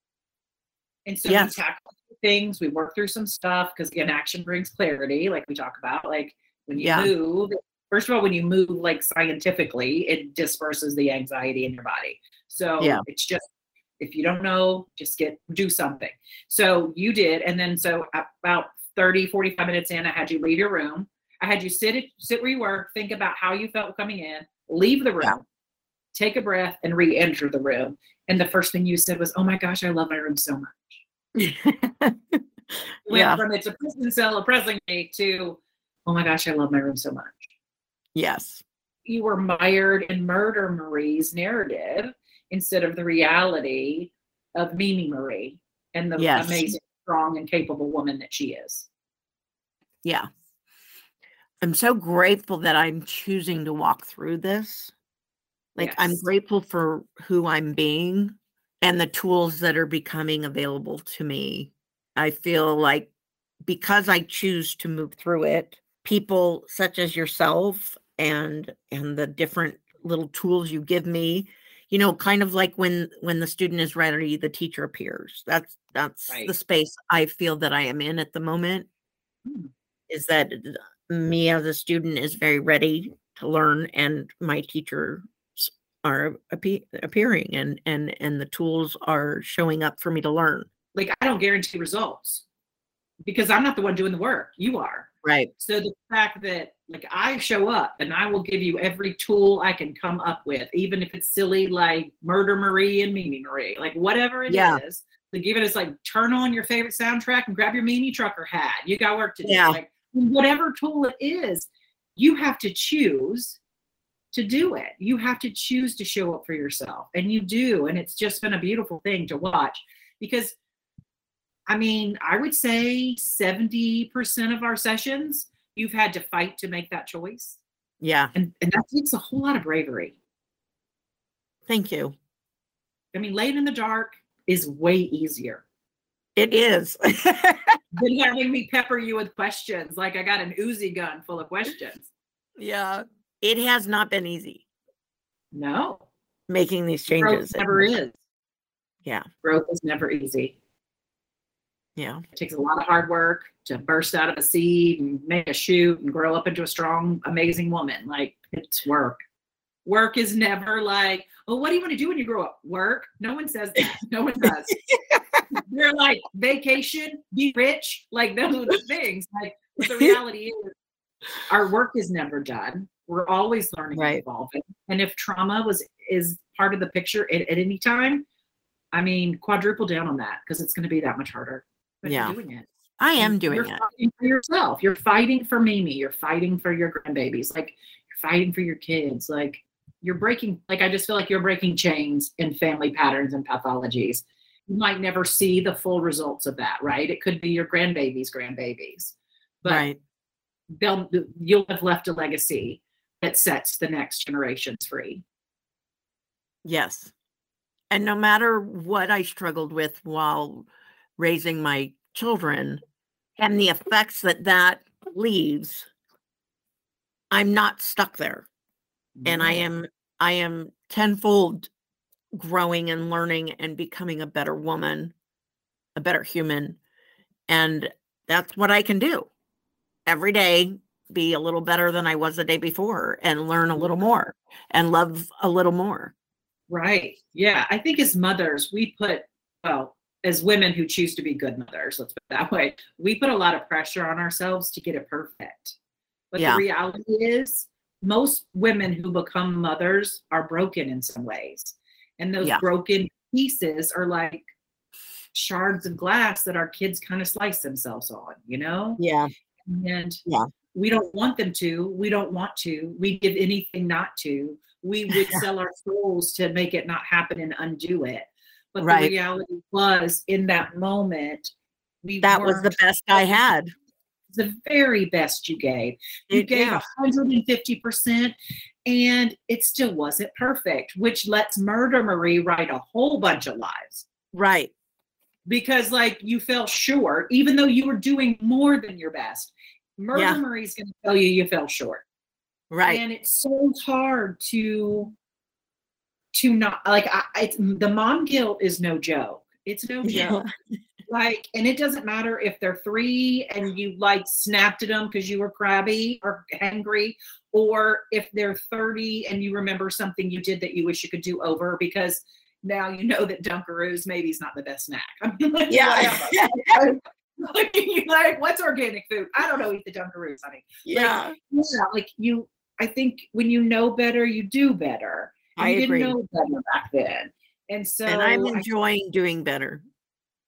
And so Yes. we tackled things, we worked through some stuff because again, action brings clarity, like we talk about. Like when you Yeah. move, first of all, when you move like scientifically, it disperses the anxiety in your body. So Yeah. it's just if you don't know, just get do something. So you did, and then so about 30, 45 minutes in, I had you leave your room. I had you sit sit where you were, think about how you felt coming in, leave the room, Yeah. take a breath, and re-enter the room. And the first thing you said was, "Oh my gosh, I love my room so much." went yeah. from it's a prison cell oppressing me to, oh my gosh, I love my room so much. Yes. You were mired in murder Marie's narrative instead of the reality of Mimi Marie and the Yes. amazing, strong, and capable woman that she is. Yeah. I'm so grateful that I'm choosing to walk through this. Like I'm grateful for who I'm being and the tools that are becoming available to me. I feel like because I choose to move through it, people such as yourself and and the different little tools you give me, you know, kind of like when when the student is ready, the teacher appears. That's that's Right. the space I feel that I am in at the moment Hmm. is that me as a student is very ready to learn and my teachers are appe- appearing and and and the tools are showing up for me to learn Like, I don't guarantee results because I'm not the one doing the work. You are. Right So the fact that like I show up and I will give you every tool I can come up with, even if it's silly like murder Marie and Mimi Marie, like whatever it is. Yeah. Like even it's like turn on your favorite soundtrack and grab your mini trucker hat. You got work to do. Yeah. Like whatever tool it is, you have to choose to do it. You have to choose to show up for yourself. And you do. And it's just been a beautiful thing to watch because I mean, I would say 70% of our sessions, you've had to fight to make that choice. Yeah. And, and that takes a whole lot of bravery. Thank you. I mean, laying in the dark is way easier It is. than having me pepper you with questions. Like I got an Uzi gun full of questions. yeah. It has not been easy No, making these growth changes. never is. Yeah. Growth is never easy. Yeah. It takes a lot of hard work to burst out of a seed and make a shoot and grow up into a strong, amazing woman. Like it's work. Work is never like, well, what do you want to do when you grow up? Work. No one says that. No one does. They're like vacation, be rich. Like those are the things. Like the reality is our work is never done. We're always learning Right. and evolving. And if trauma was is part of the picture at, at any time, I mean, quadruple down on that because it's going to be that much harder. But Yeah. you're doing it. I am doing you're it. fighting for yourself. You're fighting for Mimi. You're fighting for your grandbabies. Like you're fighting for your kids. Like you're breaking. Like I just feel like you're breaking chains and family patterns and pathologies. You might never see the full results of that, right? It could be your grandbabies' grandbabies, but right. they'll you'll have left a legacy that sets the next generations free. Yes. And no matter what I struggled with while raising my children and the effects that that leaves, I'm not stuck there. And I am, I am tenfold growing and learning and becoming a better woman, a better human. And that's what I can do every day be a little better than I was the day before and learn a little mm-hmm. more and love a little more. Right. Yeah. I think as mothers, we put, well, as women who choose to be good mothers, let's put it that way, we put a lot of pressure on ourselves to get it perfect. But Yeah. the reality is, most women who become mothers are broken in some ways. And those Yeah. broken pieces are like shards of glass that our kids kind of slice themselves on, you know? Yeah. And Yeah. we don't want them to. We don't want to. We give anything not to. We would sell our souls to make it not happen and undo it. But Right. the reality was, in that moment, we That was the best I had. the very best you gave. You It- gave yeah. 150%, and it still wasn't perfect, which lets Murder Marie write a whole bunch of lies Right. because, like, you fell short, even though you were doing more than your best. Murder Yeah. Marie's going to tell you you fell short. Right. and it's so hard to to not like I, it's the mom guilt is no joke it's no Yeah. joke like and it doesn't matter if they're three and you like snapped at them because you were crabby or angry or if they're 30 and you remember something you did that you wish you could do over because now you know that dunkaroos maybe is not the best snack i mean like, Yeah. like, like what's organic food i don't know eat the dunkaroos honey yeah. yeah, like you I think when you know better, you do better. And I you agree. didn't know better back then. And so and I'm I- enjoying doing better.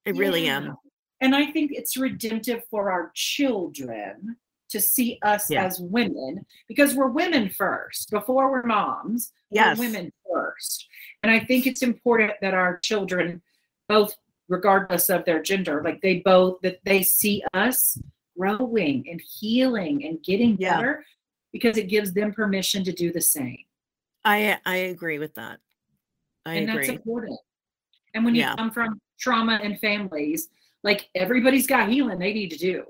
I really Yeah. am. And I think it's redemptive for our children to see us Yeah. as women because we're women first before we're moms. Yes. We're women first. And I think it's important that our children, both regardless of their gender, like they both that they see us growing and healing and getting Yeah. better because it gives them permission to do the same. I I agree with that. I and agree. that's important. And when you Yeah. come from trauma and families, like everybody's got healing they need to do.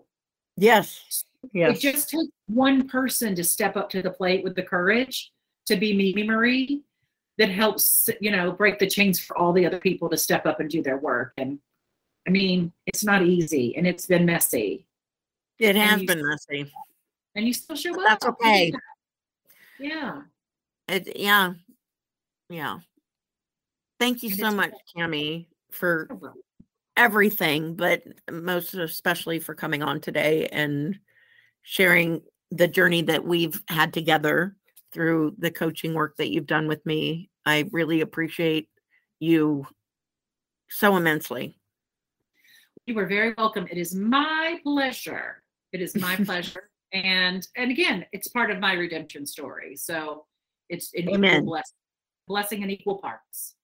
yes. Yes. It just takes one person to step up to the plate with the courage to be Mimi Marie that helps, you know, break the chains for all the other people to step up and do their work. And I mean, it's not easy and it's been messy. It has you- been messy. And you still show up. that's okay. Yeah. It, yeah. Yeah. Thank you And so it's- much, Tammy, for everything, but most especially for coming on today and sharing the journey that we've had together through the coaching work that you've done with me. I really appreciate you so immensely. You are very welcome. It is my pleasure. It is my pleasure. And and again, it's part of my redemption story. So it's an Amen. equal blessing, blessing in equal parts.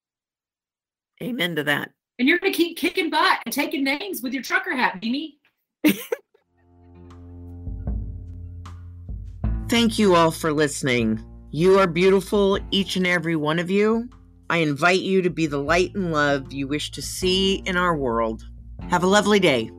Amen to that. And you're gonna keep kicking butt and taking names with your trucker hat, Mimi. Thank you all for listening. You are beautiful, each and every one of you. I invite you to be the light and love you wish to see in our world. Have a lovely day.